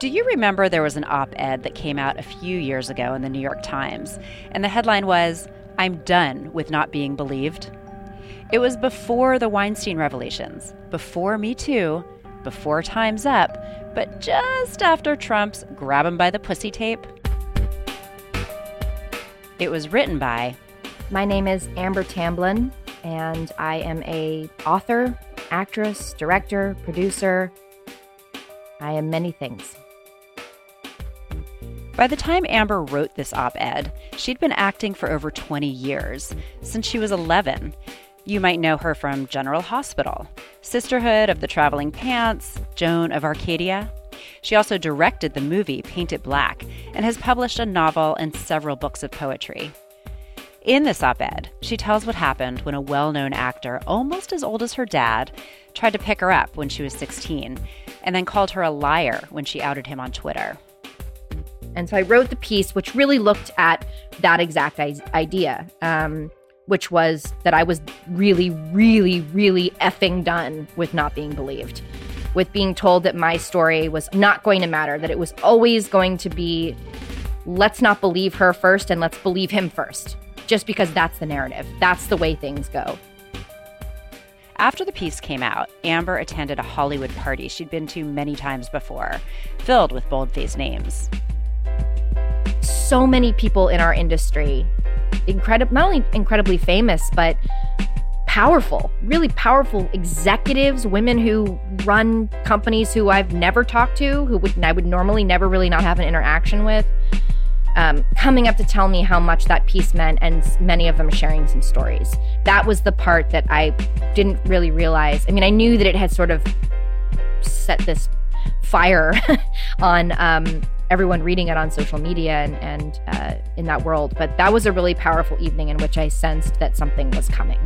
Do you remember there was an op ed that came out a few years ago in the New York Times? And the headline was, I'm done with not being believed. It was before the Weinstein revelations, before Me Too, before Time's Up, but just after Trump's grab him by the pussy tape. It was written by. My name is Amber Tamblyn, and I am a author, actress, director, producer. I am many things. By the time Amber wrote this op ed, she'd been acting for over 20 years, since she was 11. You might know her from General Hospital, Sisterhood of the Traveling Pants, Joan of Arcadia. She also directed the movie Paint It Black and has published a novel and several books of poetry. In this op ed, she tells what happened when a well known actor, almost as old as her dad, tried to pick her up when she was 16 and then called her a liar when she outed him on Twitter. And so I wrote the piece, which really looked at that exact idea, um, which was that I was really, really, really effing done with not being believed, with being told that my story was not going to matter, that it was always going to be let's not believe her first and let's believe him first, just because that's the narrative. That's the way things go. After the piece came out, Amber attended a Hollywood party she'd been to many times before, filled with bold-faced names so many people in our industry, incredible, not only incredibly famous, but powerful, really powerful executives, women who run companies who I've never talked to, who would I would normally never really not have an interaction with, um, coming up to tell me how much that piece meant, and many of them sharing some stories. That was the part that I didn't really realize. I mean, I knew that it had sort of set this fire on um, everyone reading it on social media and, and uh, in that world. But that was a really powerful evening in which I sensed that something was coming.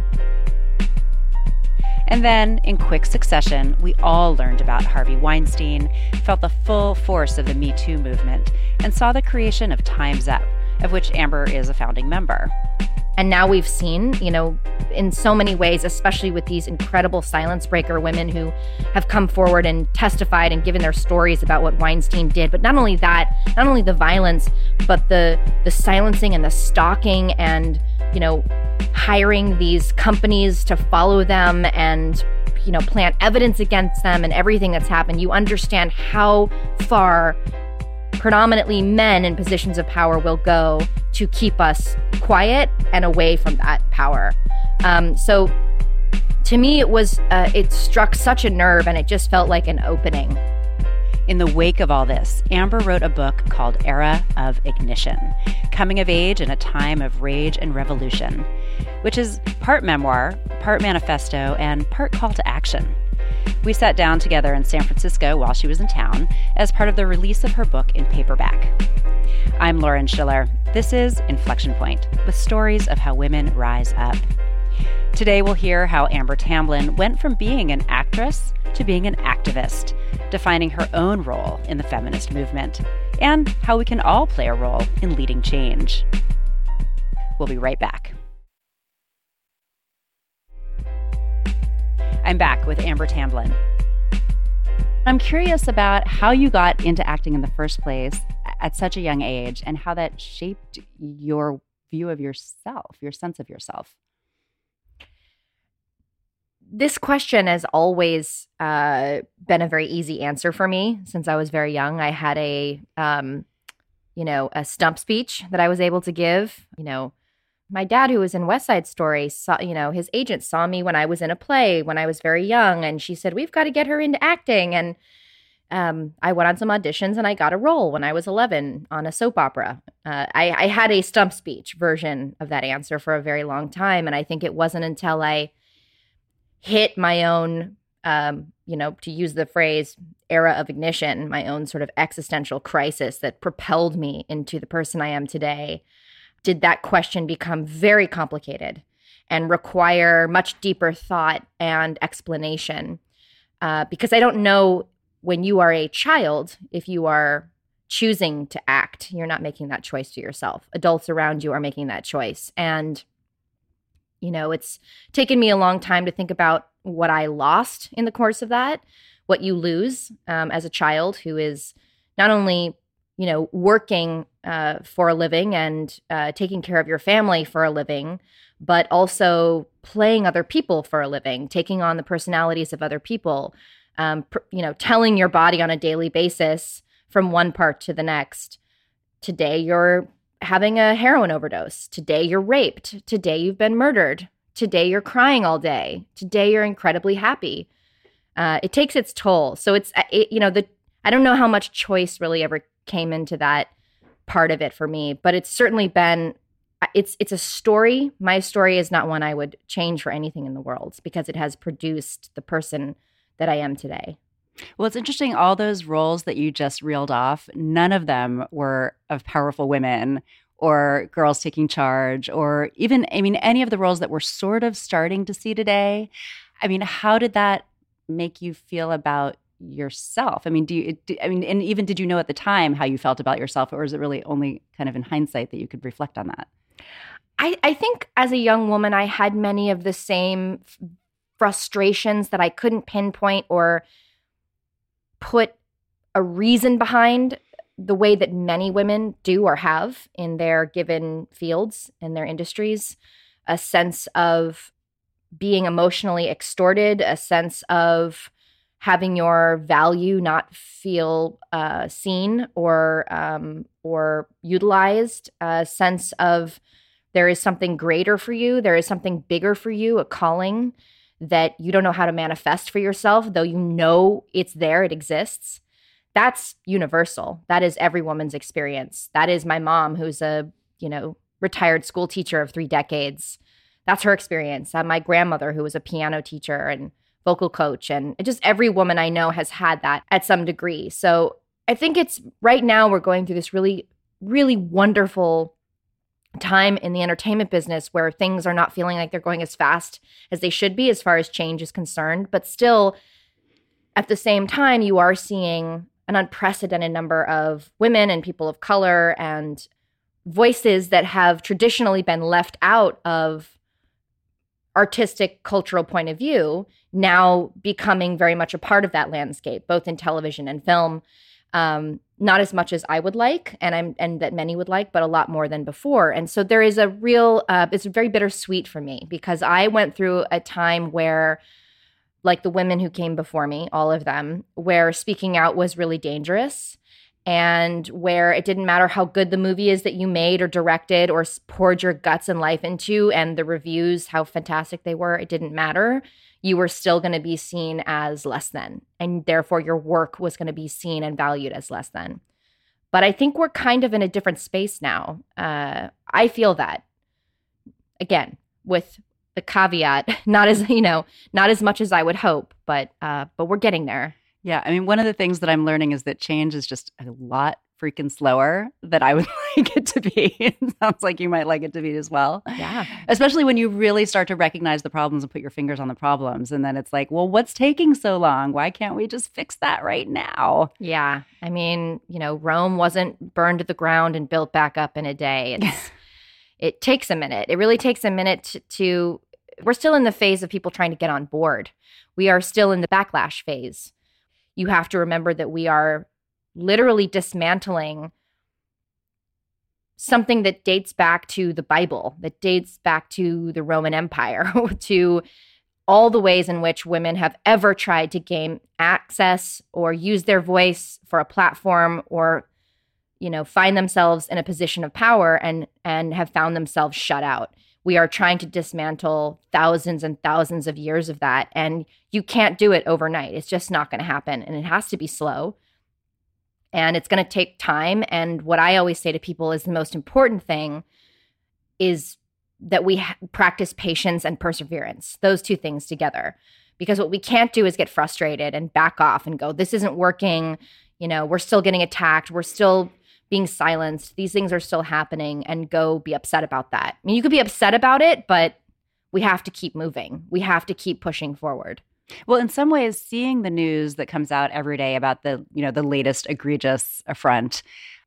And then, in quick succession, we all learned about Harvey Weinstein, felt the full force of the Me Too movement, and saw the creation of Time's Up, of which Amber is a founding member. And now we've seen, you know, in so many ways, especially with these incredible silence breaker women who have come forward and testified and given their stories about what Weinstein did. But not only that, not only the violence, but the the silencing and the stalking and, you know, hiring these companies to follow them and you know plant evidence against them and everything that's happened you understand how far predominantly men in positions of power will go to keep us quiet and away from that power. Um, so to me, it was, uh, it struck such a nerve and it just felt like an opening. In the wake of all this, Amber wrote a book called Era of Ignition Coming of Age in a Time of Rage and Revolution, which is part memoir, part manifesto, and part call to action. We sat down together in San Francisco while she was in town as part of the release of her book in paperback. I'm Lauren Schiller. This is Inflection Point, with stories of how women rise up. Today, we'll hear how Amber Tamblyn went from being an actress to being an activist, defining her own role in the feminist movement, and how we can all play a role in leading change. We'll be right back. I'm back with Amber Tamblyn. I'm curious about how you got into acting in the first place at such a young age and how that shaped your view of yourself, your sense of yourself. This question has always uh, been a very easy answer for me since I was very young. I had a, um, you know, a stump speech that I was able to give. You know, my dad who was in west side story saw you know his agent saw me when i was in a play when i was very young and she said we've got to get her into acting. And um, i went on some auditions and i got a role when i was 11 on a soap opera. Uh, I, I had a stump speech version of that answer for a very long time and i think it wasn't until i hit my own um, you know to use the phrase era of ignition my own sort of existential crisis that propelled me into the person i am today did that question become very complicated and require much deeper thought and explanation. Uh, because I don't know when you are a child if you are choosing to act, you're not making that choice to yourself. Adults around you are making that choice. And, you know, it's taken me a long time to think about what I lost in the course of that, what you lose um, as a child who is not only you know working uh, for a living and uh, taking care of your family for a living but also playing other people for a living taking on the personalities of other people um, pr- you know telling your body on a daily basis from one part to the next today you're having a heroin overdose. Today you're raped. Today you've been murdered. Today you're crying all day. Today you're incredibly happy. Uh, it takes its toll. So it's uh, it, you know the i don't know how much choice really ever came into that part of it for me but it's certainly been it's it's a story. My story is not one i would change for anything in the world because it has produced the person that i am today. Well it's interesting all those roles that you just reeled off none of them were of powerful women or girls taking charge or even i mean any of the roles that we're sort of starting to see today. I mean how did that make you feel about yourself? I mean, do you, do, I mean, and even did you know at the time how you felt about yourself, or is it really only kind of in hindsight that you could reflect on that? I, I think as a young woman, I had many of the same frustrations that I couldn't pinpoint or put a reason behind the way that many women do or have in their given fields in their industries a sense of being emotionally extorted a sense of having your value not feel uh, seen or um, or utilized, a sense of there is something greater for you, there is something bigger for you, a calling that you don't know how to manifest for yourself, though you know it's there, it exists. That's universal. That is every woman's experience. That is my mom, who's a you know retired school teacher of three decades. That's her experience. Uh, my grandmother, who was a piano teacher and vocal coach and just every woman I know has had that at some degree. So I think it's right now we're going through this really, really wonderful time in the entertainment business where things are not feeling like they're going as fast as they should be as far as change is concerned. But still, at the same time, you are seeing an unprecedented number of women and people of color and voices that have traditionally been left out of artistic cultural point of view now becoming very much a part of that landscape both in television and film. Um, not as much as i would like and i'm and that many would like but a lot more than before. And so there is a real uh, it's very bittersweet for me because i went through a time where like the women who came before me all of them where speaking out was really dangerous and where it didn't matter how good the movie is that you made or directed or poured your guts and life into and the reviews how fantastic they were it didn't matter. You were still going to be seen as less than and therefore your work was going to be seen and valued as less than. But i think we're kind of in a different space now. Uh, i feel that again with the caveat not as you know not as much as i would hope but uh, but we're getting there yeah. I mean, one of the things that I'm learning is that change is just a lot freaking slower than I would like it to be. it sounds like you might like it to be as well. Yeah. Especially when you really start to recognize the problems and put your fingers on the problems. And then it's like, well, what's taking so long? Why can't we just fix that right now? Yeah. I mean, you know, Rome wasn't burned to the ground and built back up in a day. It takes a minute. It really takes a minute to, to, we're still in the phase of people trying to get on board. We are still in the backlash phase you have to remember that we are literally dismantling something that dates back to the Bible, that dates back to the Roman Empire, to all the ways in which women have ever tried to gain access or use their voice for a platform or you know find themselves in a position of power and and have found themselves shut out we are trying to dismantle thousands and thousands of years of that. And you can't do it overnight. It's just not going to happen. And it has to be slow. And it's going to take time. And what I always say to people is the most important thing is that we ha- practice patience and perseverance, those two things together. Because what we can't do is get frustrated and back off and go, this isn't working. You know, we're still getting attacked. We're still being silenced. These things are still happening and go be upset about that. I mean, you could be upset about it, but we have to keep moving. We have to keep pushing forward. Well, in some ways, seeing the news that comes out every day about the, you know, the latest egregious affront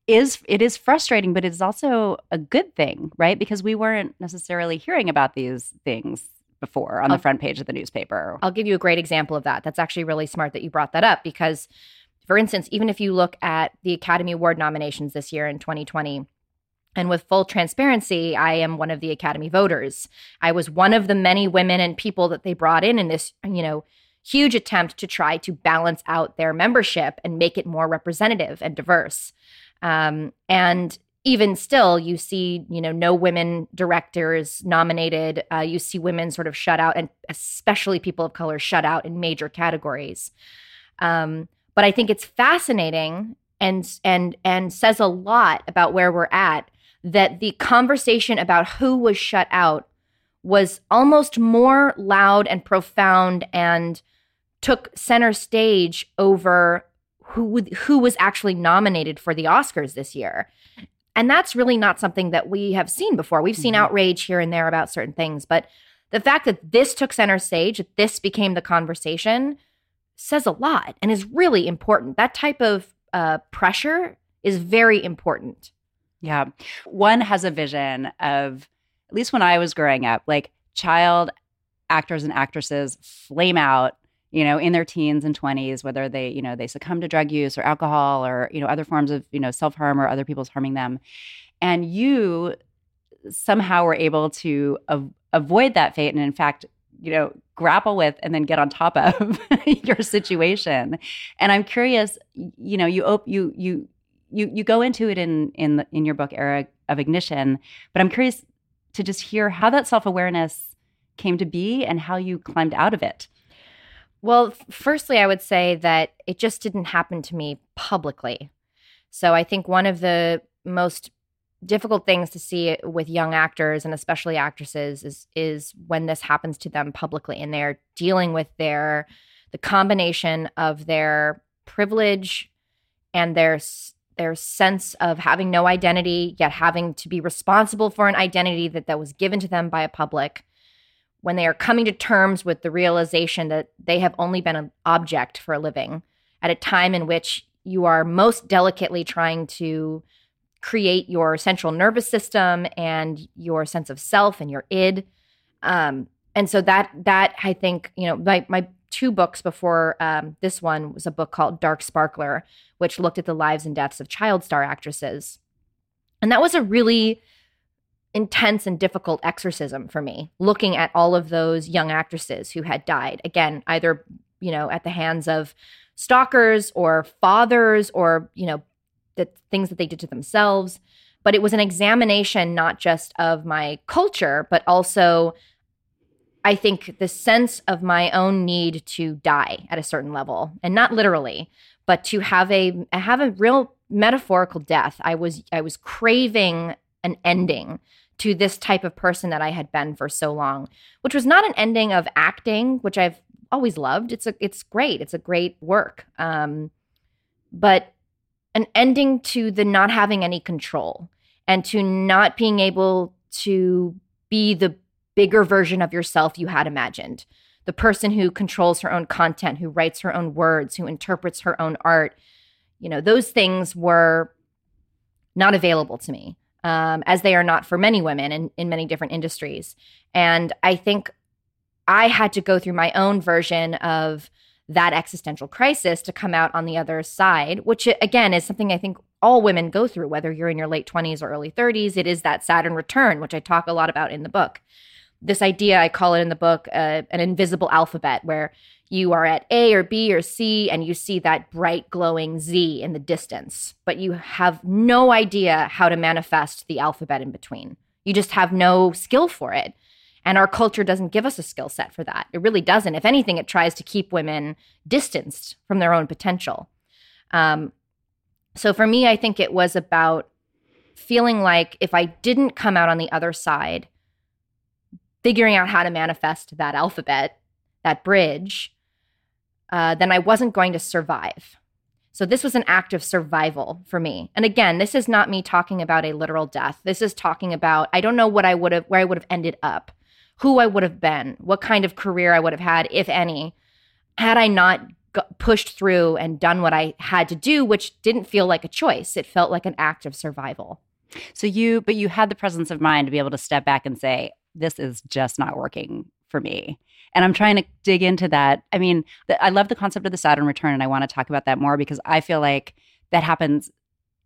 is it is frustrating, but it's also a good thing, right? Because we weren't necessarily hearing about these things before on I'll, the front page of the newspaper. I'll give you a great example of that. That's actually really smart that you brought that up because for instance, even if you look at the Academy Award nominations this year in 2020, and with full transparency, I am one of the Academy voters. I was one of the many women and people that they brought in in this, you know, huge attempt to try to balance out their membership and make it more representative and diverse. Um, and even still, you see, you know, no women directors nominated. Uh, you see women sort of shut out, and especially people of color shut out in major categories. Um, but I think it's fascinating and and and says a lot about where we're at that the conversation about who was shut out was almost more loud and profound and took center stage over who who was actually nominated for the Oscars this year. And that's really not something that we have seen before. We've seen mm-hmm. outrage here and there about certain things, but the fact that this took center stage, that this became the conversation, says a lot and is really important. That type of uh, pressure is very important. Yeah. One has a vision of, at least when I was growing up, like child actors and actresses flame out you know in their teens and 20s whether they you know they succumb to drug use or alcohol or you know other forms of you know self-harm or other people's harming them and you somehow were able to av- avoid that fate and in fact you know grapple with and then get on top of your situation. And i'm curious you know you op- you you you you go into it in in the, in your book era of ignition but i'm curious to just hear how that self-awareness came to be and how you climbed out of it. Well firstly i would say that it just didn't happen to me publicly. So i think one of the most difficult things to see with young actors and especially actresses is is when this happens to them publicly and they're dealing with their the combination of their privilege and their their sense of having no identity yet having to be responsible for an identity that that was given to them by a public. When they are coming to terms with the realization that they have only been an object for a living at a time in which you are most delicately trying to create your central nervous system and your sense of self and your id. Um, and so that that I think you know my my two books before um, this one was a book called Dark Sparkler, which looked at the lives and deaths of child star actresses, and that was a really intense and difficult exorcism for me looking at all of those young actresses who had died again either you know at the hands of stalkers or fathers or you know the things that they did to themselves. But it was an examination not just of my culture, but also, I think, the sense of my own need to die at a certain level, and not literally, but to have a have a real metaphorical death. I was I was craving an ending to this type of person that I had been for so long, which was not an ending of acting, which I've always loved. It's a it's great. It's a great work. Um, but an ending to the not having any control and to not being able to be the bigger version of yourself you had imagined. The person who controls her own content, who writes her own words, who interprets her own art. You know, those things were not available to me, um, as they are not for many women in, in many different industries. And I think I had to go through my own version of that existential crisis to come out on the other side, which again is something I think all women go through, whether you're in your late 20s or early 30s. It is that Saturn return, which I talk a lot about in the book. This idea, I call it in the book, uh, an invisible alphabet, where you are at A or B or C and you see that bright glowing Z in the distance, but you have no idea how to manifest the alphabet in between. You just have no skill for it. And our culture doesn't give us a skill set for that. It really doesn't. If anything, it tries to keep women distanced from their own potential. Um, so for me, I think it was about feeling like if I didn't come out on the other side, figuring out how to manifest that alphabet, that bridge, uh, then I wasn't going to survive. So this was an act of survival for me. And again, this is not me talking about a literal death. This is talking about I don't know what I would have where I would have ended up who I would have been, what kind of career I would have had, if any, had I not pushed through and done what I had to do, which didn't feel like a choice. It felt like an act of survival. So you, but you had the presence of mind to be able to step back and say, this is just not working for me. And I'm trying to dig into that. I mean, the, I love the concept of the Saturn return, and I want to talk about that more because I feel like that happens.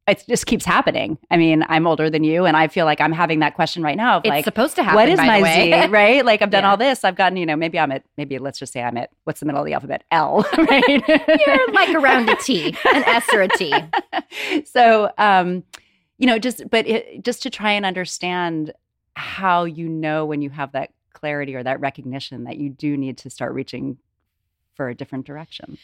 It just keeps happening. I mean, I'm older than you, and I feel like I'm having that question right now. Of it's like, supposed to happen. what is by my. Z? Right? Like I've done Yeah. all this. I've gotten, you know, maybe I'm at, maybe let's just say I'm at, what's the middle of the alphabet? L. Right? You're like around a T, an S or a T. so um you know just but it, just to try and understand how you know when you have that clarity or that recognition that you do need to start reaching for a different direction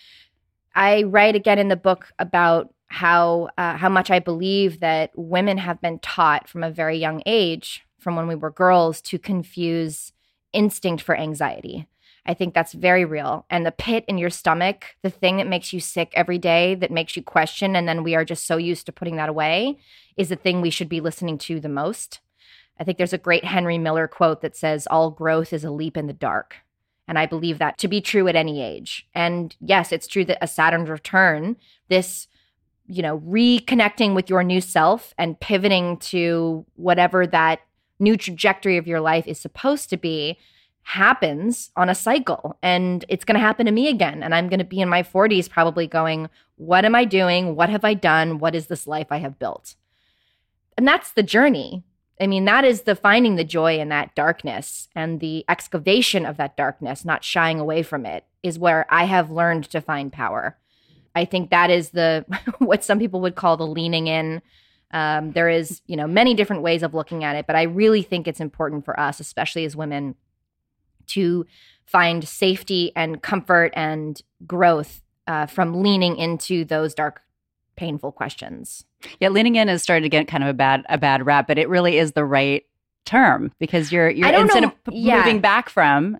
I write again in the book about how uh, how much I believe that women have been taught from a very young age, from when we were girls, to confuse instinct for anxiety. I think that's very real. And the pit in your stomach, the thing that makes you sick every day, that makes you question, and then we are just so used to putting that away, is the thing we should be listening to the most. I think there's a great Henry Miller quote that says, All growth is a leap in the dark. And I believe that to be true at any age. And yes, it's true that a Saturn return, this, you know, reconnecting with your new self and pivoting to whatever that new trajectory of your life is supposed to be happens on a cycle. And it's going to happen to me again. And I'm going to be in my 40s probably going, What am I doing? What have I done? What is this life I have built? And that's the journey. I mean, that is the finding the joy in that darkness and the excavation of that darkness, not shying away from it, is where I have learned to find power. I think that is the what some people would call the leaning in. Um, there is, you know, many different ways of looking at it, but I really think it's important for us, especially as women, to find safety and comfort and growth uh, from leaning into those dark, painful questions. yeah leaning in has started to get kind of a bad a bad rap but it really is the right term because you're you're instead know- of p- yeah. moving back from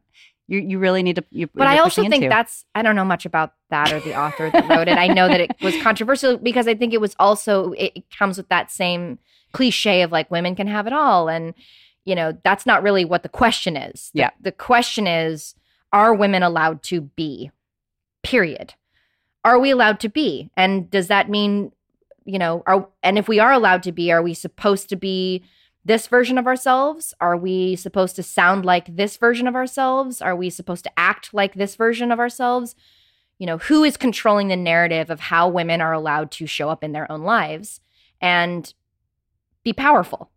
you you really need to you, But I also think into. that's I don't know much about that or the author that wrote it. I know that it was controversial because I think it was also it, comes with that same cliche of like women can have it all and you know that's not really what the question is. The, Yeah. The question is are women allowed to be? Period. Are we allowed to be? And does that mean you know are and if we are allowed to be are we supposed to be this version of ourselves? Are we supposed to sound like this version of ourselves? Are we supposed to act like this version of ourselves? You know, who is controlling the narrative of how women are allowed to show up in their own lives and be powerful?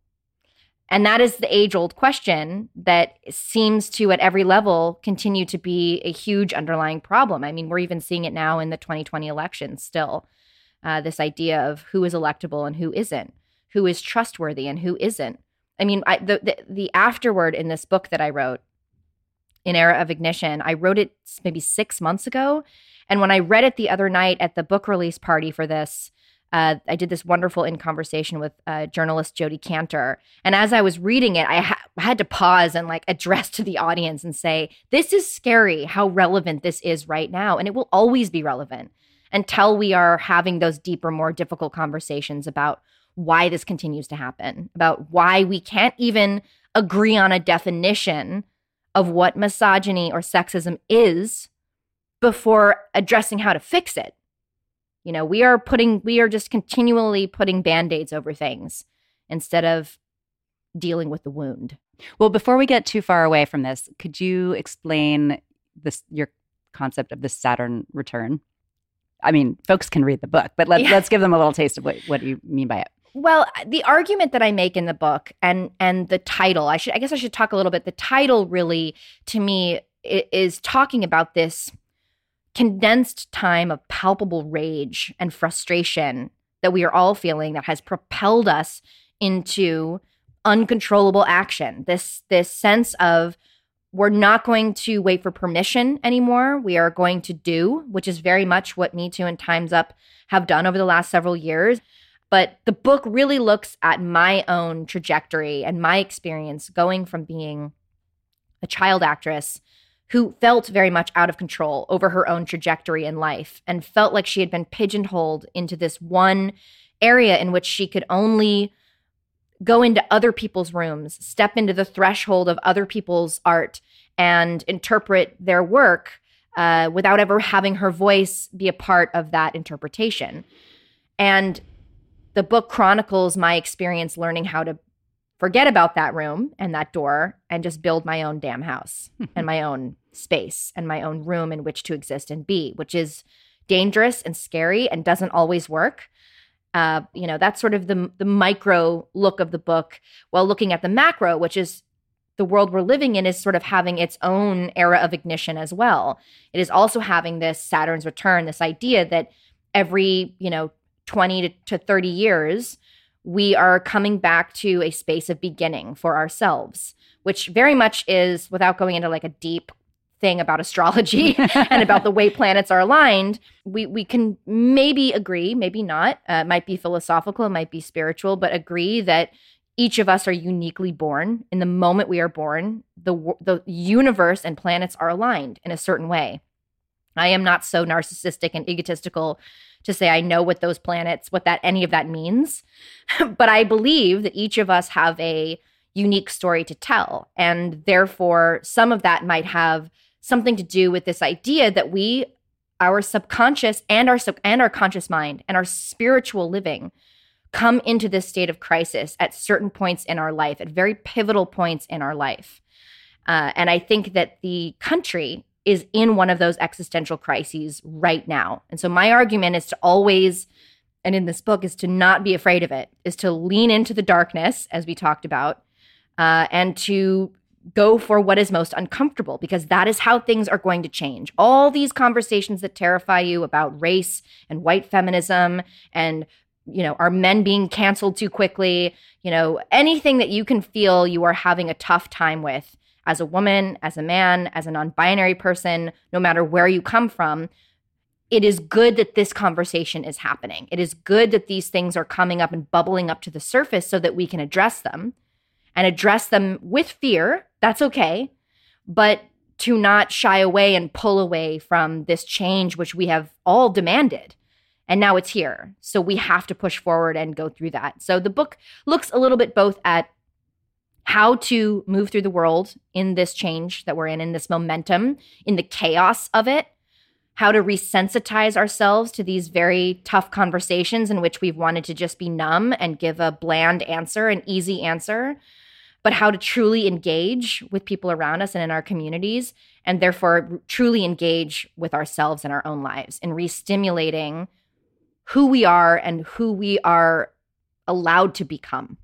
And that is the age old question that seems to, at every level, continue to be a huge underlying problem. I mean, we're even seeing it now in the 2020 election still. Uh, this idea of who is electable and who isn't who is trustworthy and who isn't. I mean, I, the, the the afterword in this book that I wrote, in Era of Ignition, I wrote it maybe six months ago, and when I read it the other night at the book release party for this, uh, I did this wonderful in conversation with uh, journalist Jodi Kantor, and as I was reading it, I ha- had to pause and like address to the audience and say, "This is scary. How relevant this is right now, and it will always be relevant." Until we are having those deeper, more difficult conversations about why this continues to happen, about why we can't even agree on a definition of what misogyny or sexism is before addressing how to fix it. You know, we are putting, we are just continually putting band aids over things instead of dealing with the wound. Well, before we get too far away from this, could you explain this your concept of the Saturn return? I mean, folks can read the book, but let's Yeah. let's give them a little taste of what, what you mean by it. Well, uh, the argument that I make in the book and and the title, I should I guess I should talk a little bit. The title really to me is talking about this condensed time of palpable rage and frustration that we are all feeling that has propelled us into uncontrollable action. This this sense of we're not going to wait for permission anymore. We are going to do, which is very much what Me Too and Time's Up have done over the last several years. But the book really looks at my own trajectory and my experience going from being a child actress who felt very much out of control over her own trajectory in life and felt like she had been pigeonholed into this one area in which she could only go into other people's rooms, step into the threshold of other people's art, and interpret their work uh, without ever having her voice be a part of that interpretation. And the book chronicles my experience learning how to forget about that room and that door and just build my own damn house and my own space and my own room in which to exist and be, which is dangerous and scary and doesn't always work. Uh, you know, that's sort of the the micro look of the book, while looking at the macro, which is the world we're living in is sort of having its own era of ignition as well. It is also having this Saturn's return, this idea that every, you know, 20 to, to 30 years, we are coming back to a space of beginning for ourselves, which very much is, without going into like a deep thing about astrology and about the way planets are aligned, we we can maybe agree, maybe not. Uh, might be philosophical, it might be spiritual, but agree that each of us are uniquely born. In the moment we are born, the the universe and planets are aligned in a certain way. I am not so narcissistic and egotistical to say I know what those planets, what that any of that means, but I believe that each of us have a unique story to tell, and therefore some of that might have something to do with this idea that we our subconscious and our sub- and our conscious mind and our spiritual living come into this state of crisis at certain points in our life, at very pivotal points in our life. Uh, and I think that the country is in one of those existential crises right now. And so my argument is to always, and in this book, is to not be afraid of it, is to lean into the darkness, as we talked about, uh, and to go for what is most uncomfortable because that is how things are going to change. All these conversations that terrify you about race and white feminism and you know, are men being canceled too quickly? You know, anything that you can feel you are having a tough time with as a woman, as a man, as a non binary person, no matter where you come from, it is good that this conversation is happening. It is good that these things are coming up and bubbling up to the surface so that we can address them and address them with fear. That's okay. But to not shy away and pull away from this change, which we have all demanded and now it's here. So we have to push forward and go through that. So the book looks a little bit both at how to move through the world in this change that we're in, in this momentum, in the chaos of it, how to resensitize ourselves to these very tough conversations in which we've wanted to just be numb and give a bland answer, an easy answer, but how to truly engage with people around us and in our communities, and therefore truly engage with ourselves and our own lives in re stimulating who we are and who we are allowed to become.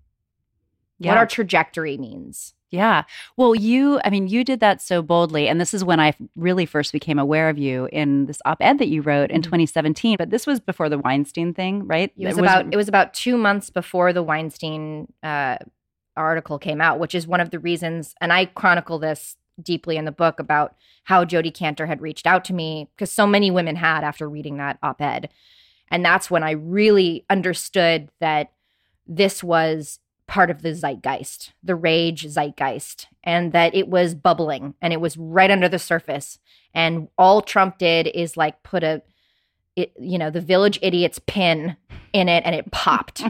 Yeah. What our trajectory means. Yeah. Well, you, I mean, you did that so boldly. And this is when I really first became aware of you in this op ed that you wrote in mm-hmm. 2017. But this was before the Weinstein thing, right? It was, it was about, it was about two months before the Weinstein uh, article came out, which is one of the reasons, and I chronicle this deeply in the book about how Jodi Kantor had reached out to me because so many women had after reading that op ed. And that's when I really understood that this was part of the zeitgeist, the rage zeitgeist, and that it was bubbling and it was right under the surface. And all Trump did is like put a, it, you know, the village idiot's pin in it and it popped.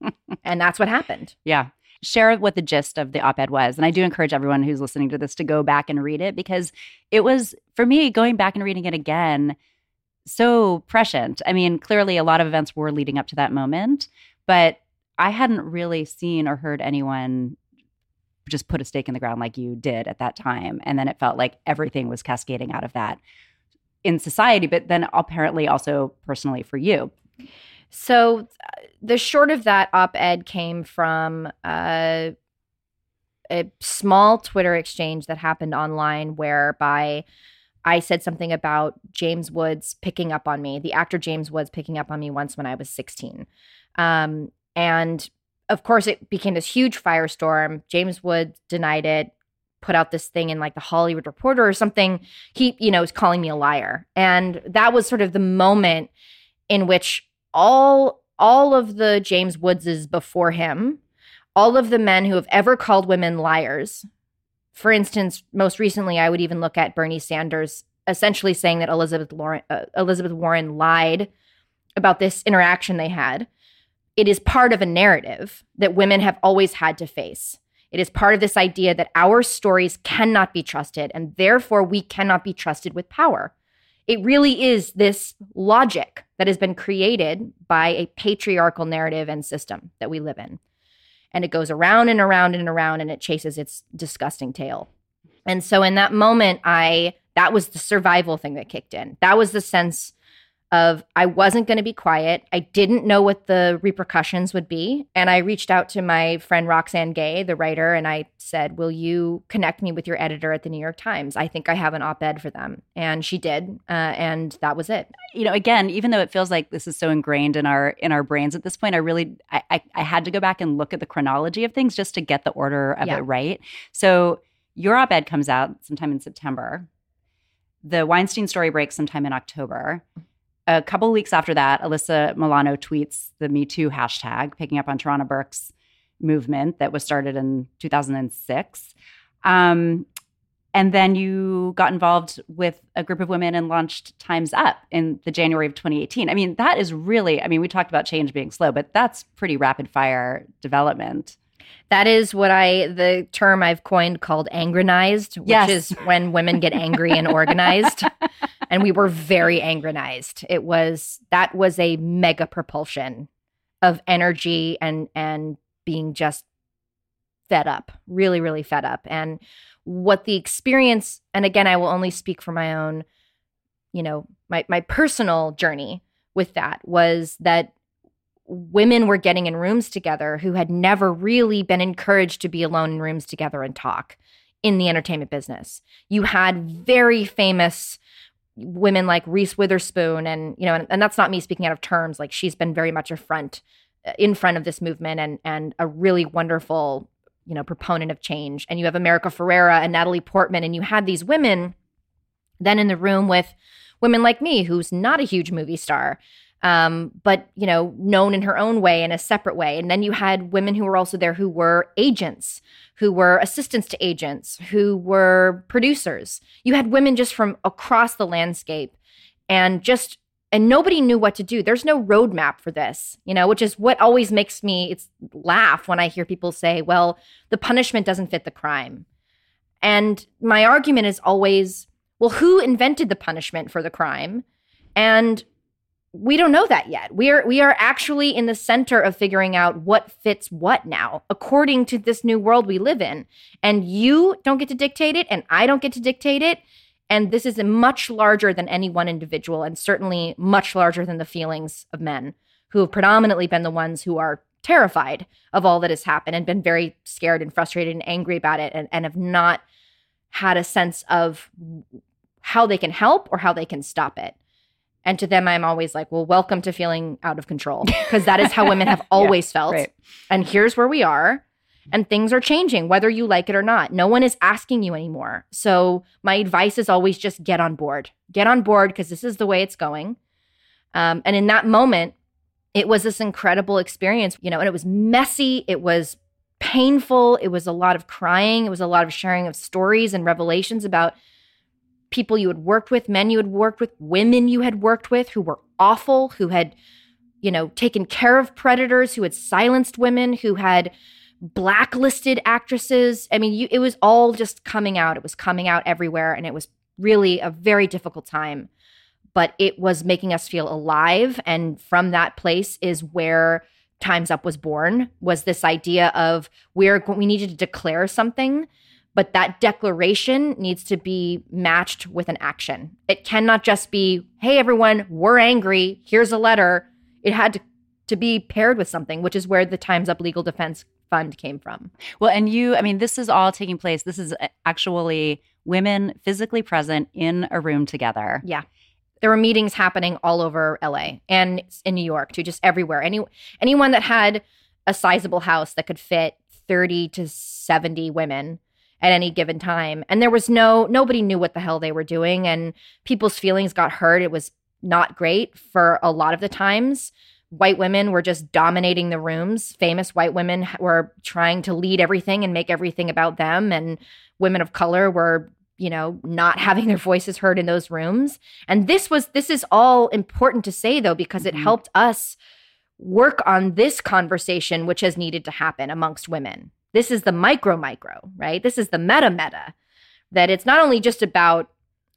and that's what happened. Yeah. Share what the gist of the op ed was. And I do encourage everyone who's listening to this to go back and read it because it was, for me, going back and reading it again so prescient. I mean, clearly a lot of events were leading up to that moment, but I hadn't really seen or heard anyone just put a stake in the ground like you did at that time. And then it felt like everything was cascading out of that in society, but then apparently also personally for you. So, the short of that op ed came from uh, a small Twitter exchange that happened online whereby I said something about James Woods picking up on me, the actor James Woods picking up on me once when I was 16. Um, and of course, it became this huge firestorm. James Woods denied it, put out this thing in like the Hollywood Reporter or something. He, you know, was calling me a liar. And that was sort of the moment in which all all of the James Woodses before him, all of the men who have ever called women liars, for instance, most recently, I would even look at Bernie Sanders essentially saying that Elizabeth Warren, uh, Elizabeth Warren lied about this interaction they had. It is part of a narrative that women have always had to face. It is part of this idea that our stories cannot be trusted, and therefore we cannot be trusted with power. It really is this logic that has been created by a patriarchal narrative and system that we live in. and it goes around and around and around and it chases its disgusting tail. And so in that moment, I that was the survival thing that kicked in. That was the sense of I wasn't going to be quiet. I didn't know what the repercussions would be. And I reached out to my friend Roxane Gay, the writer, and I said, Will you connect me with your editor at the New York Times? I think I have an op ed for them. And she did. Uh, and that was it. You know, again, even though it feels like this is so ingrained in our in our brains at this point, I really I, I, I had to go back and look at the chronology of things just to get the order of yeah. it right. So your op ed comes out sometime in September. The Weinstein story breaks sometime in October a couple weeks after that, Alyssa Milano tweets the Me Too hashtag, picking up on Tarana Burke's movement that was started in 2006. Um, and then you got involved with a group of women and launched Time's Up in the January of 2018. I mean, that is really, I mean, we talked about change being slow, but that's pretty rapid fire development. That is what I the term I've coined called angrenized, which yes. is when women get angry and organized. and we were very angrenized. It was that was a mega propulsion of energy and and being just fed up, really really fed up. And what the experience and again I will only speak for my own you know, my my personal journey with that was that women were getting in rooms together who had never really been encouraged to be alone in rooms together and talk in the entertainment business. You had very famous women like Reese Witherspoon and you know and, and that's not me speaking out of terms like she's been very much a front in front of this movement and and a really wonderful you know proponent of change. And you have America Ferrera and Natalie Portman and you had these women then in the room with women like me who's not a huge movie star um, but you know, known in her own way in a separate way. And then you had women who were also there who were agents, who were assistants to agents, who were producers. You had women just from across the landscape, and just and nobody knew what to do. There's no roadmap for this, you know, which is what always makes me it's laugh when I hear people say, "Well, the punishment doesn't fit the crime." And my argument is always, well, who invented the punishment for the crime? And we don't know that yet. We are we are actually in the center of figuring out what fits what now, according to this new world we live in. And you don't get to dictate it, and I don't get to dictate it. And this is much larger than any one individual, and certainly much larger than the feelings of men who have predominantly been the ones who are terrified of all that has happened and been very scared and frustrated and angry about it and, and have not had a sense of how they can help or how they can stop it. And to them, I'm always like, well, welcome to feeling out of control because that is how women have always yeah, felt. Right. And here's where we are. And things are changing, whether you like it or not. No one is asking you anymore. So, my advice is always just get on board. Get on board because this is the way it's going. Um, and in that moment, it was this incredible experience, you know, and it was messy. It was painful. It was a lot of crying. It was a lot of sharing of stories and revelations about people you had worked with, men you had worked with, women you had worked with who were awful, who had, you know, taken care of predators, who had silenced women, who had blacklisted actresses. I mean, you, it was all just coming out. It was coming out everywhere. And it was really a very difficult time. But it was making us feel alive. And from that place is where Time's Up was born, was this idea of we're, we needed to declare something but that declaration needs to be matched with an action. It cannot just be, hey, everyone, we're angry. Here's a letter. It had to, to be paired with something, which is where the Time's Up Legal Defense Fund came from. Well, and you, I mean, this is all taking place. This is uh, actually women physically present in a room together. Yeah. There were meetings happening all over LA and in New York too, just everywhere. Any anyone that had a sizable house that could fit 30 to 70 women at any given time. And there was no nobody knew what the hell they were doing and people's feelings got hurt. It was not great for a lot of the times. White women were just dominating the rooms. Famous white women were trying to lead everything and make everything about them and women of color were you know not having their voices heard in those rooms and this was this is all important to say though because it mm-hmm. helped us work on this conversation which has needed to happen amongst women this is the micro micro, right? This is the meta meta. That it's not only just about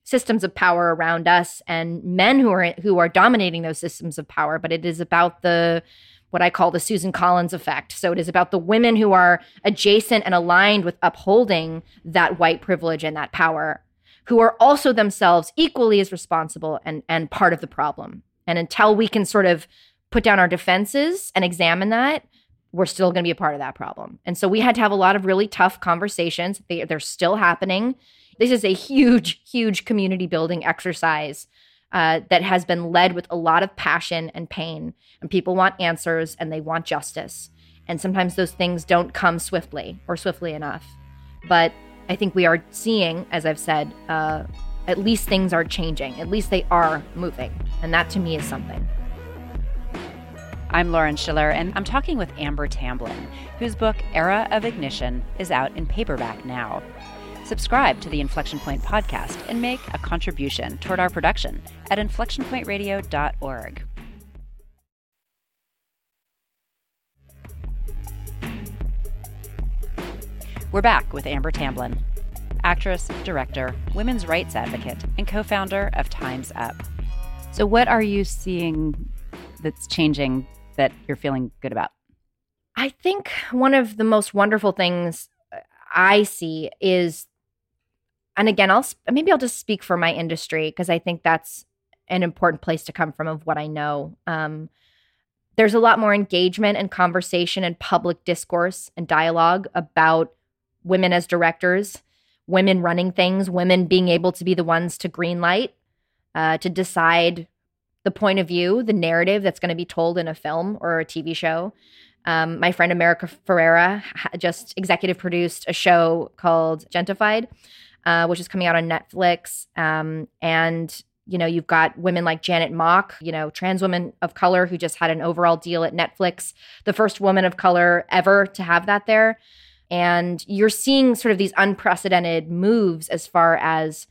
systems of power around us and men who are who are dominating those systems of power, but it is about the what I call the Susan Collins effect. So it is about the women who are adjacent and aligned with upholding that white privilege and that power, who are also themselves equally as responsible and, and part of the problem. And until we can sort of put down our defenses and examine that, we're still going to be a part of that problem. And so we had to have a lot of really tough conversations. They, they're still happening. This is a huge, huge community building exercise uh, that has been led with a lot of passion and pain. And people want answers and they want justice. And sometimes those things don't come swiftly or swiftly enough. But I think we are seeing, as I've said, uh, at least things are changing. At least they are moving. And that to me is something. I'm Lauren Schiller, and I'm talking with Amber Tamblyn, whose book, Era of Ignition, is out in paperback now. Subscribe to the Inflection Point podcast and make a contribution toward our production at inflectionpointradio.org. We're back with Amber Tamblyn, actress, director, women's rights advocate, and co founder of Time's Up. So, what are you seeing that's changing that you're feeling good about? I think one of the most wonderful things I see is and again, I'll maybe I'll just speak for my industry because I think that's an important place to come from of what I know. Um, there's a lot more engagement and conversation and public discourse and dialogue about women as directors, women running things, women being able to be the ones to green light, uh, to decide the point of view, the narrative that's going to be told in a film or a TV show. Um, my friend America Ferrera just executive produced a show called Gentefied, uh, which is coming out on Netflix. Um, and you know, you've got women like Janet Mock, you know, trans women of color who just had an overall deal at Netflix, the first woman of color ever to have that there. And you're seeing sort of these unprecedented moves as far as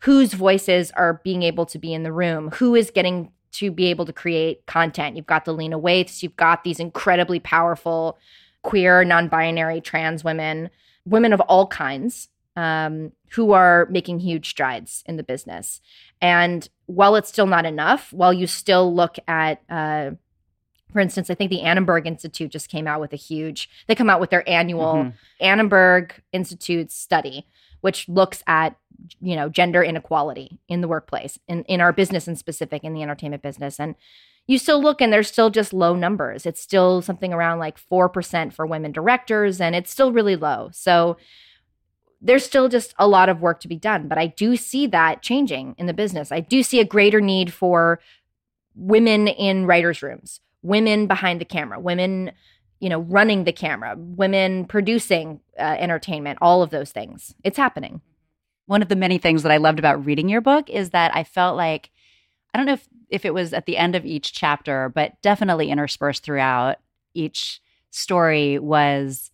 whose voices are being able to be in the room, who is getting to be able to create content. You've got the Lena Waithes, you've got these incredibly powerful queer, non binary trans women, women of all kinds um, who are making huge strides in the business. And while it's still not enough, while you still look at, uh, for instance, I think the Annenberg Institute just came out with a huge, they come out with their annual mm-hmm. Annenberg Institute study, which looks at you know gender inequality in the workplace in, in our business and specific in the entertainment business and you still look and there's still just low numbers it's still something around like 4% for women directors and it's still really low so there's still just a lot of work to be done, but I do see that changing in the business. I do see a greater need for women in writers' rooms, women behind the camera, women, you know, running the camera, women producing uh, entertainment, all of those things. It's happening. One of the many things that I loved about reading your book is that I felt like, I don't know if, if it was at the end of each chapter, but definitely interspersed throughout each story was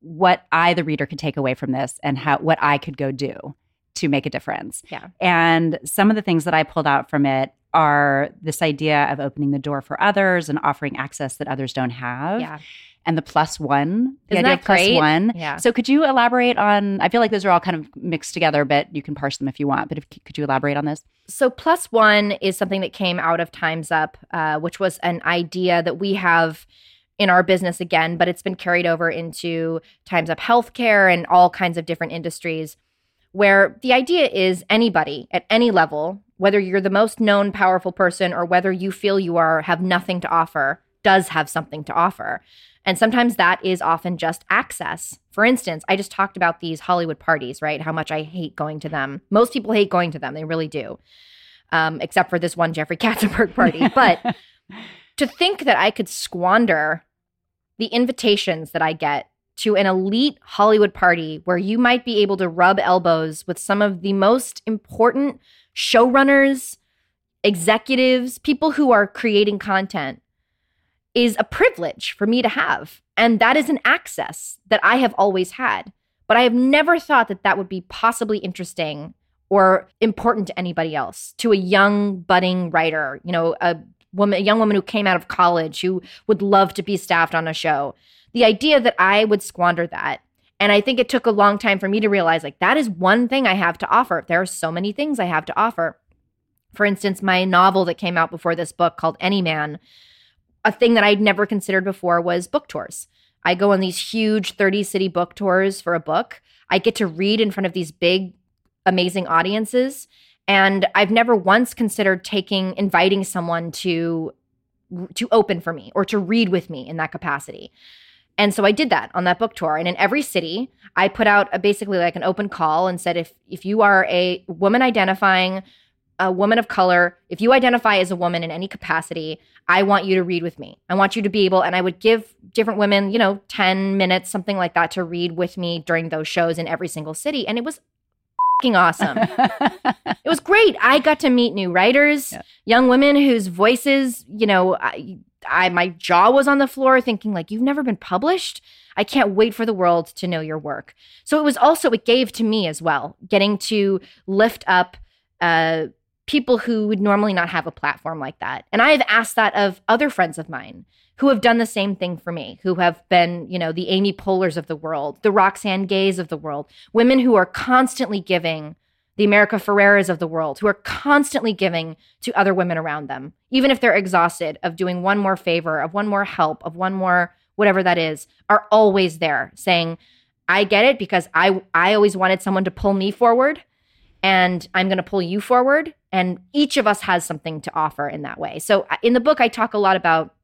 what I, the reader, could take away from this and how what I could go do to make a difference. Yeah. And some of the things that I pulled out from it are this idea of opening the door for others and offering access that others don't have. Yeah. And the plus one, the Isn't idea of plus great? one. Yeah. So could you elaborate on? I feel like those are all kind of mixed together, but you can parse them if you want. But if, could you elaborate on this? So plus one is something that came out of Times Up, uh, which was an idea that we have in our business again, but it's been carried over into Times Up Healthcare and all kinds of different industries where the idea is anybody at any level, whether you're the most known powerful person or whether you feel you are have nothing to offer, does have something to offer. And sometimes that is often just access. For instance, I just talked about these Hollywood parties, right? How much I hate going to them. Most people hate going to them, they really do, um, except for this one Jeffrey Katzenberg party. But to think that I could squander the invitations that I get to an elite Hollywood party where you might be able to rub elbows with some of the most important showrunners, executives, people who are creating content is a privilege for me to have. And that is an access that I have always had. But I have never thought that that would be possibly interesting or important to anybody else, to a young budding writer, you know, a woman, a young woman who came out of college who would love to be staffed on a show. The idea that I would squander that. And I think it took a long time for me to realize like that is one thing I have to offer. There are so many things I have to offer. For instance, my novel that came out before this book called Any Man, a thing that I'd never considered before was book tours. I go on these huge 30 city book tours for a book. I get to read in front of these big, amazing audiences. And I've never once considered taking, inviting someone to to open for me or to read with me in that capacity. And so I did that on that book tour. And in every city, I put out a, basically like an open call and said, if if you are a woman identifying, a woman of color, if you identify as a woman in any capacity, I want you to read with me. I want you to be able, and I would give different women, you know, 10 minutes, something like that, to read with me during those shows in every single city. And it was awesome. it was great. I got to meet new writers, yeah. young women whose voices, you know, I, I my jaw was on the floor thinking like you've never been published. I can't wait for the world to know your work. So it was also it gave to me as well, getting to lift up uh people who would normally not have a platform like that. And I have asked that of other friends of mine who have done the same thing for me, who have been, you know, the Amy Poehlers of the world, the Roxane Gays of the world, women who are constantly giving, the America Ferreras of the world, who are constantly giving to other women around them, even if they're exhausted of doing one more favor, of one more help, of one more whatever that is, are always there saying, I get it because I I always wanted someone to pull me forward and I'm going to pull you forward and each of us has something to offer in that way. So in the book I talk a lot about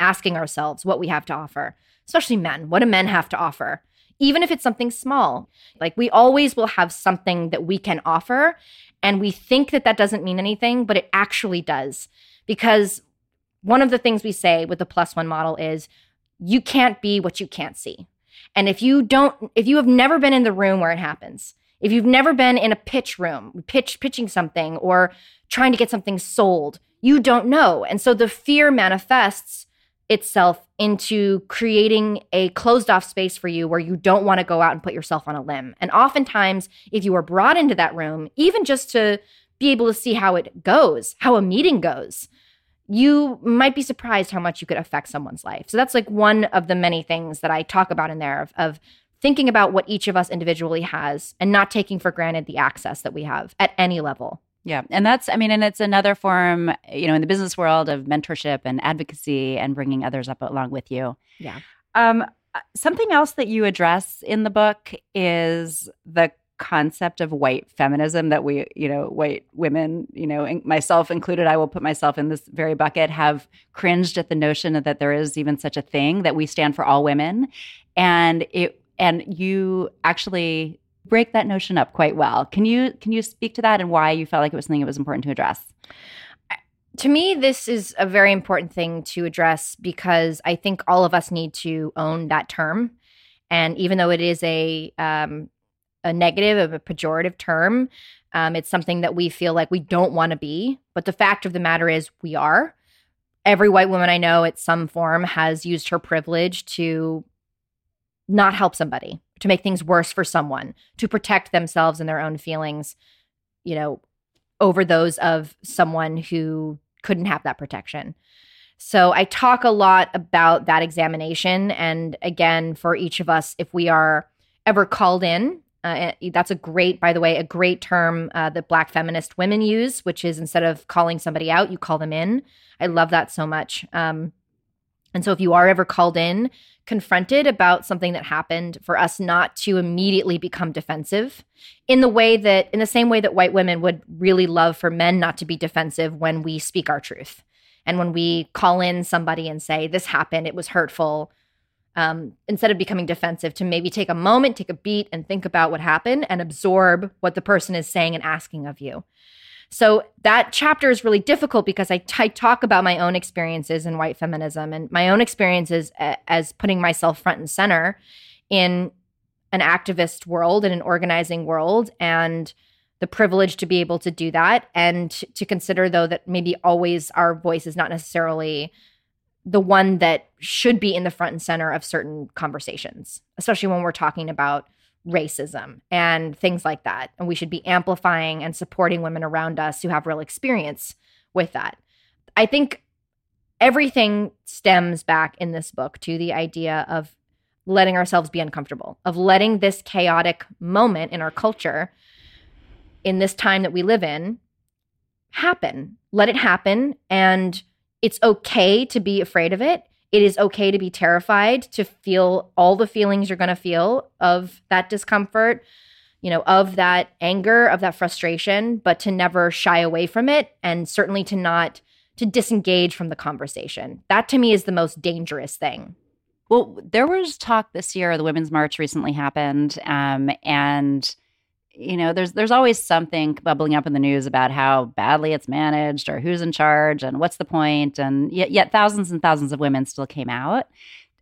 asking ourselves what we have to offer, especially men. What do men have to offer? Even if it's something small, like we always will have something that we can offer. And we think that that doesn't mean anything, but it actually does. Because one of the things we say with the plus one model is you can't be what you can't see. And if you don't, if you have never been in the room where it happens, if you've never been in a pitch room, pitch pitching something or trying to get something sold, you don't know. And so the fear manifests itself into creating a closed off space for you where you don't want to go out and put yourself on a limb. And oftentimes, if you are brought into that room, even just to be able to see how it goes, how a meeting goes, you might be surprised how much you could affect someone's life. So that's like one of the many things that I talk about in there of, of thinking about what each of us individually has and not taking for granted the access that we have at any level. Yeah. And that's, I mean, and it's another form, you know, in the business world of mentorship and advocacy and bringing others up along with you. Yeah. Um, something else that you address in the book is the concept of white feminism that we, you know, white women, you know, myself included, I will put myself in this very bucket, have cringed at the notion that there is even such a thing that we stand for all women. And it, and you actually break that notion up quite well. Can you can you speak to that and why you felt like it was something that was important to address? To me, this is a very important thing to address because I think all of us need to own that term. And even though it is a um, a negative, of a pejorative term, um, it's something that we feel like we don't want to be. But the fact of the matter is, we are. Every white woman I know, at some form, has used her privilege to not help somebody, to make things worse for someone, to protect themselves and their own feelings, you know, over those of someone who couldn't have that protection. So I talk a lot about that examination. And again, for each of us, if we are ever called in, uh, eh, that's a great, by the way, a great term uh, that Black feminist women use, which is instead of calling somebody out, you call them in. I love that so much. Um, and so if you are ever called in, confronted about something that happened, for us not to immediately become defensive in the way that, in the same way that white women would really love for men not to be defensive when we speak our truth. And when we call in somebody and say, this happened, it was hurtful, um, instead of becoming defensive, to maybe take a moment, take a beat, and think about what happened and absorb what the person is saying and asking of you. So that chapter is really difficult because I, talk about my own experiences in white feminism and my own experiences a- as putting myself front and center in an activist world and an organizing world and the privilege to be able to do that and to consider though that maybe always our voice is not necessarily the one that should be in the front and center of certain conversations especially when we're talking about racism and things like that. And we should be amplifying and supporting women around us who have real experience with that. I think everything stems back in this book to the idea of letting ourselves be uncomfortable, of letting this chaotic moment in our culture, in this time that we live in, happen. Let it happen. And it's okay to be afraid of it. It is okay to be terrified, to feel all the feelings you're going to feel of that discomfort, you know, of that anger, of that frustration, but to never shy away from it and certainly to not to disengage from the conversation. That to me is the most dangerous thing. Well, there was talk this year. The Women's March recently happened, um, and you know, there's there's always something bubbling up in the news about how badly it's managed or who's in charge and what's the point, and yet, yet thousands and thousands of women still came out.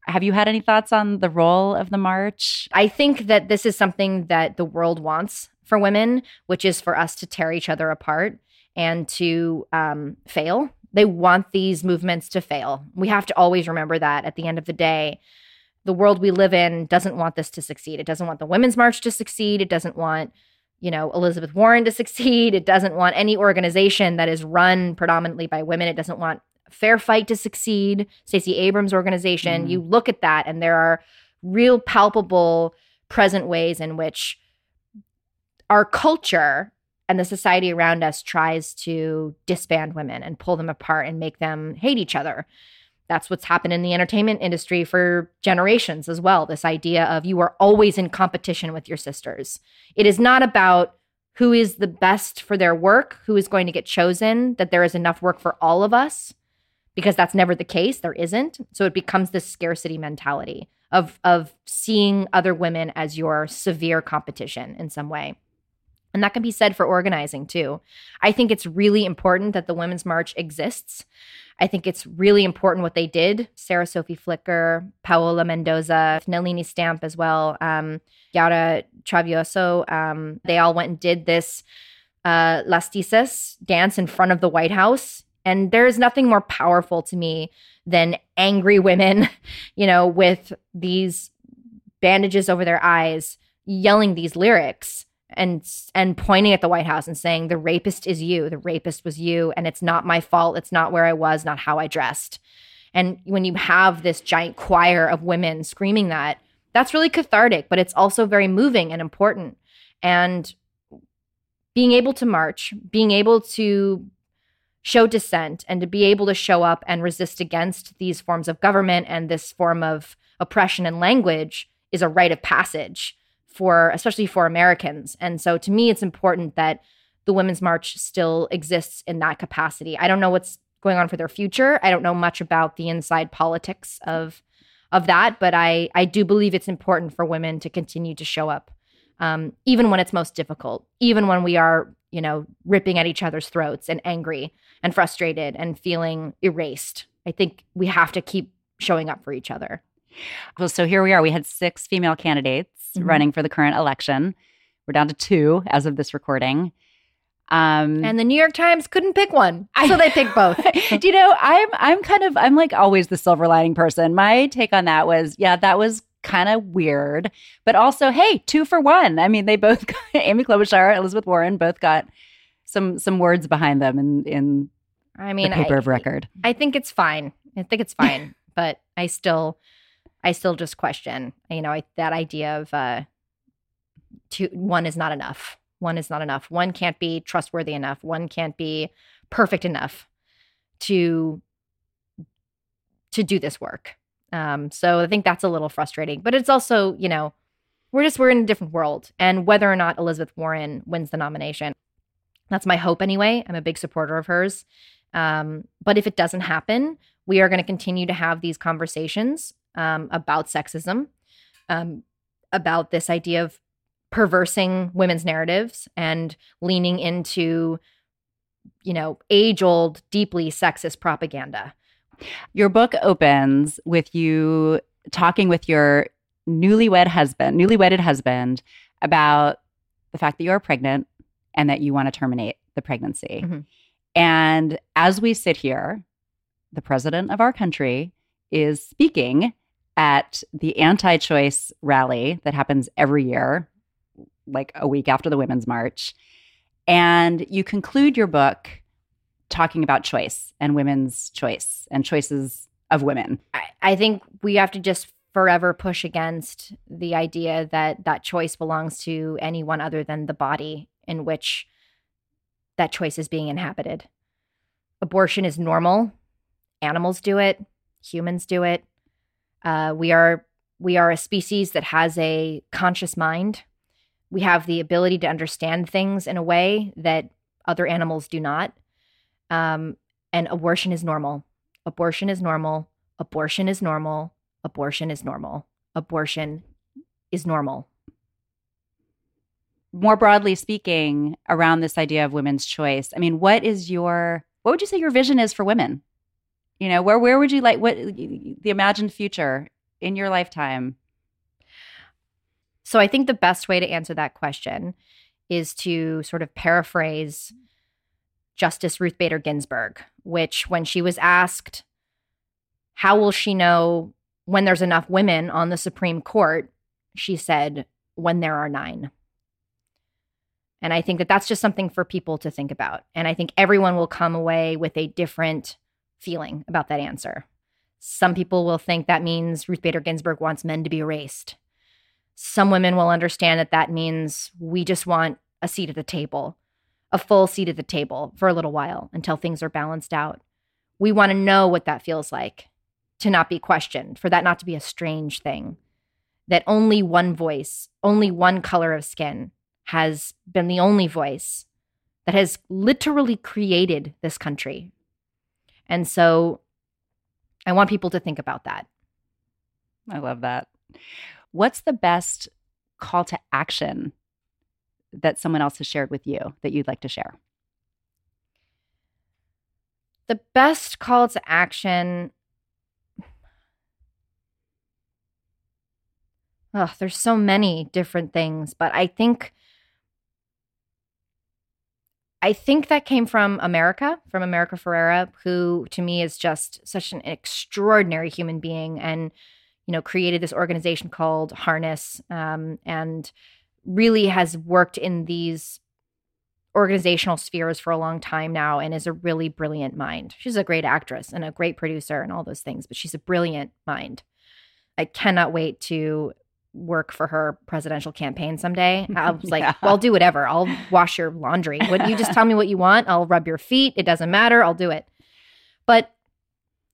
Have you had any thoughts on the role of the march? I think that this is something that the world wants for women, which is for us to tear each other apart and to um, fail. They want these movements to fail. We have to always remember that at the end of the day, the world we live in doesn't want this to succeed. It doesn't want the Women's March to succeed. It doesn't want, you know, Elizabeth Warren to succeed. It doesn't want any organization that is run predominantly by women. It doesn't want Fair Fight to succeed, Stacey Abrams' organization. Mm. You look at that, and there are real palpable present ways in which our culture and the society around us tries to disband women and pull them apart and make them hate each other. That's what's happened in the entertainment industry for generations as well. This idea of you are always in competition with your sisters. It is not about who is the best for their work, who is going to get chosen, that there is enough work for all of us, because that's never the case. There isn't. So it becomes this scarcity mentality of, of seeing other women as your severe competition in some way. And that can be said for organizing too. I think it's really important that the Women's March exists. I think it's really important what they did. Sarah Sophie Flicker, Paola Mendoza, Nelini Stamp as well, um, Yara Travieso. Um, they all went and did this uh, dance in front of the White House. And there's nothing more powerful to me than angry women, you know, with these bandages over their eyes, yelling these lyrics and and pointing at the White House and saying the rapist is you, the rapist was you, and it's not my fault. It's not where I was, not how I dressed. And when you have this giant choir of women screaming that, that's really cathartic, but it's also very moving and important. And being able to march, being able to show dissent, and to be able to show up and resist against these forms of government and this form of oppression and language is a rite of passage for especially for Americans. And so to me it's important that the Women's March still exists in that capacity. I don't know what's going on for their future. I don't know much about the inside politics of of that, but I I do believe it's important for women to continue to show up, um, even when it's most difficult, even when we are you know ripping at each other's throats and angry and frustrated and feeling erased. I think we have to keep showing up for each other. Well, so here we are. We had six female candidates mm-hmm. running for the current election. We're down to two as of this recording. Um, and the New York Times couldn't pick one, so they picked both. Do you know? I'm I'm kind of I'm like always the silver lining person. My take on that was, yeah, that was kind of weird, but also, hey, two for one. I mean, they both got, Amy Klobuchar, Elizabeth Warren, both got some some words behind them in in I mean, the paper I, of record. I think it's fine. I think it's fine, but I still I still just question, you know, I, that idea of uh, two, one is not enough. One is not enough. One can't be trustworthy enough. One can't be perfect enough to to do this work. Um, so I think that's a little frustrating. But it's also, you know, we're just we're in a different world, and whether or not Elizabeth Warren wins the nomination, that's my hope anyway. I'm a big supporter of hers. Um, but if it doesn't happen, we are going to continue to have these conversations um, about sexism, um, about this idea of perversing women's narratives and leaning into, you know, age old, deeply sexist propaganda. Your book opens with you talking with your newlywed husband, newly wedded husband, about the fact that you're pregnant and that you want to terminate the pregnancy. Mm-hmm. And as we sit here, the president of our country is speaking at the anti choice rally that happens every year, like a week after the Women's March. And you conclude your book talking about choice and women's choice and choices of women. I, I think we have to just forever push against the idea that that choice belongs to anyone other than the body in which that choice is being inhabited. Abortion is normal Animals do it, humans do it. Uh, we are we are a species that has a conscious mind. We have the ability to understand things in a way that other animals do not. Um, and abortion is normal. Abortion is normal. Abortion is normal. Abortion is normal. Abortion is normal. More broadly speaking, around this idea of women's choice, I mean, what is your, what would you say your vision is for women? You know, where, where would you like, what, the imagined future in your lifetime? So I think the best way to answer that question is to sort of paraphrase Justice Ruth Bader Ginsburg, which when she was asked, how will she know when there's enough women on the Supreme Court? She said, when there are nine. And I think that that's just something for people to think about. And I think everyone will come away with a different feeling about that answer. Some people will think that means Ruth Bader Ginsburg wants men to be erased. Some women will understand that that means we just want a seat at the table, a full seat at the table for a little while until things are balanced out. We want to know what that feels like to not be questioned, for that not to be a strange thing. That only one voice, only one color of skin has been the only voice that has literally created this country. And so I want people to think about that. I love that. What's the best call to action that someone else has shared with you that you'd like to share? The best call to action. Oh, there's so many different things, but I think I think that came from America, from America Ferrera, who to me is just such an extraordinary human being and, you know, created this organization called Harness um, and really has worked in these organizational spheres for a long time now and is a really brilliant mind. She's a great actress and a great producer and all those things, but she's a brilliant mind. I cannot wait to work for her presidential campaign someday. I was like, yeah. well, I'll do whatever. I'll wash your laundry. What you just tell me what you want. I'll rub your feet. It doesn't matter. I'll do it. But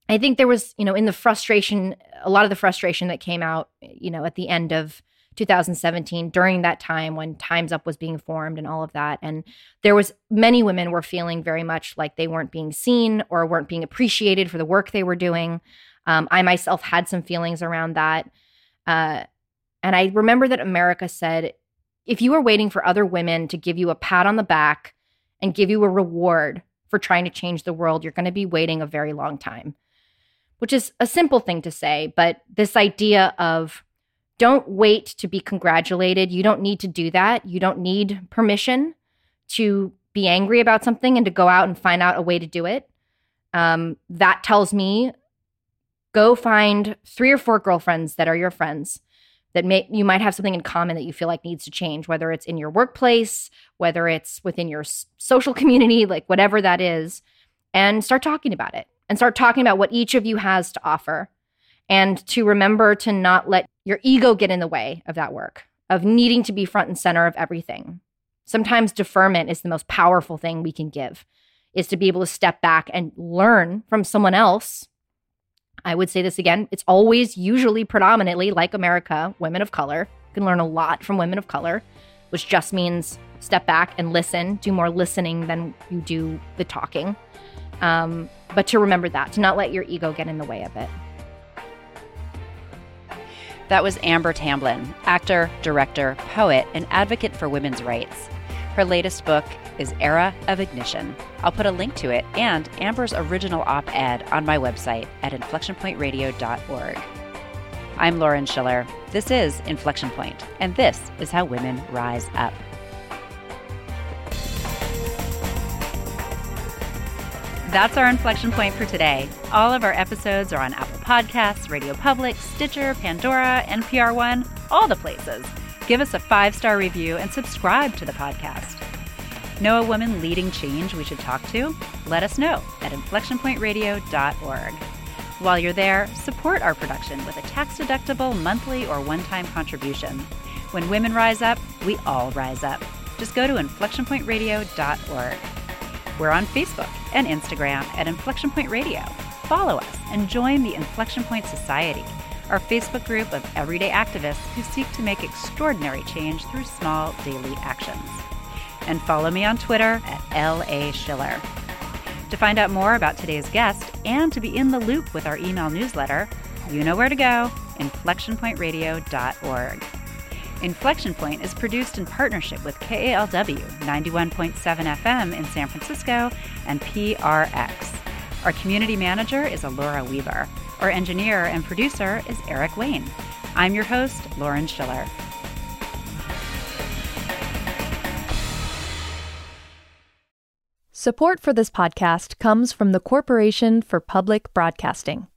I think there was, you know, in the frustration, a lot of the frustration that came out, you know, at the end of 2017 during that time when Times Up was being formed and all of that. And there was many women were feeling very much like they weren't being seen or weren't being appreciated for the work they were doing. Um, I myself had some feelings around that. Uh, and I remember that America said, if you are waiting for other women to give you a pat on the back and give you a reward for trying to change the world, you're going to be waiting a very long time, which is a simple thing to say. But this idea of don't wait to be congratulated. You don't need to do that. You don't need permission to be angry about something and to go out and find out a way to do it. Um, that tells me go find three or four girlfriends that are your friends that may you might have something in common that you feel like needs to change whether it's in your workplace whether it's within your social community like whatever that is and start talking about it and start talking about what each of you has to offer and to remember to not let your ego get in the way of that work of needing to be front and center of everything. Sometimes deferment is the most powerful thing we can give is to be able to step back and learn from someone else I would say this again it's always usually predominantly like America, women of color. You can learn a lot from women of color, which just means step back and listen, do more listening than you do the talking. Um, but to remember that, to not let your ego get in the way of it. That was Amber Tamblyn, actor, director, poet, and advocate for women's rights. Her latest book is Era of Ignition. I'll put a link to it and Amber's original op ed on my website at inflectionpointradio.org. I'm Lauren Schiller. This is Inflection Point, and this is how women rise up. That's our inflection point for today. All of our episodes are on Apple Podcasts, Radio Public, Stitcher, Pandora, NPR One, all the places. Give us a five star review and subscribe to the podcast. Know a woman leading change we should talk to? Let us know at inflectionpointradio.org. While you're there, support our production with a tax deductible monthly or one time contribution. When women rise up, we all rise up. Just go to inflectionpointradio.org. We're on Facebook and Instagram at Inflection Point Radio. follow us and join the Inflection Point Society, our Facebook group of everyday activists who seek to make extraordinary change through small daily actions. And follow me on Twitter at LA Schiller. To find out more about today's guest and to be in the loop with our email newsletter, you know where to go inflectionpointradio.org. Inflection Point is produced in partnership with KALW 91.7 FM in San Francisco and PRX. Our community manager is Alora Weaver. Our engineer and producer is Eric Wayne. I'm your host, Lauren Schiller. Support for this podcast comes from the Corporation for Public Broadcasting.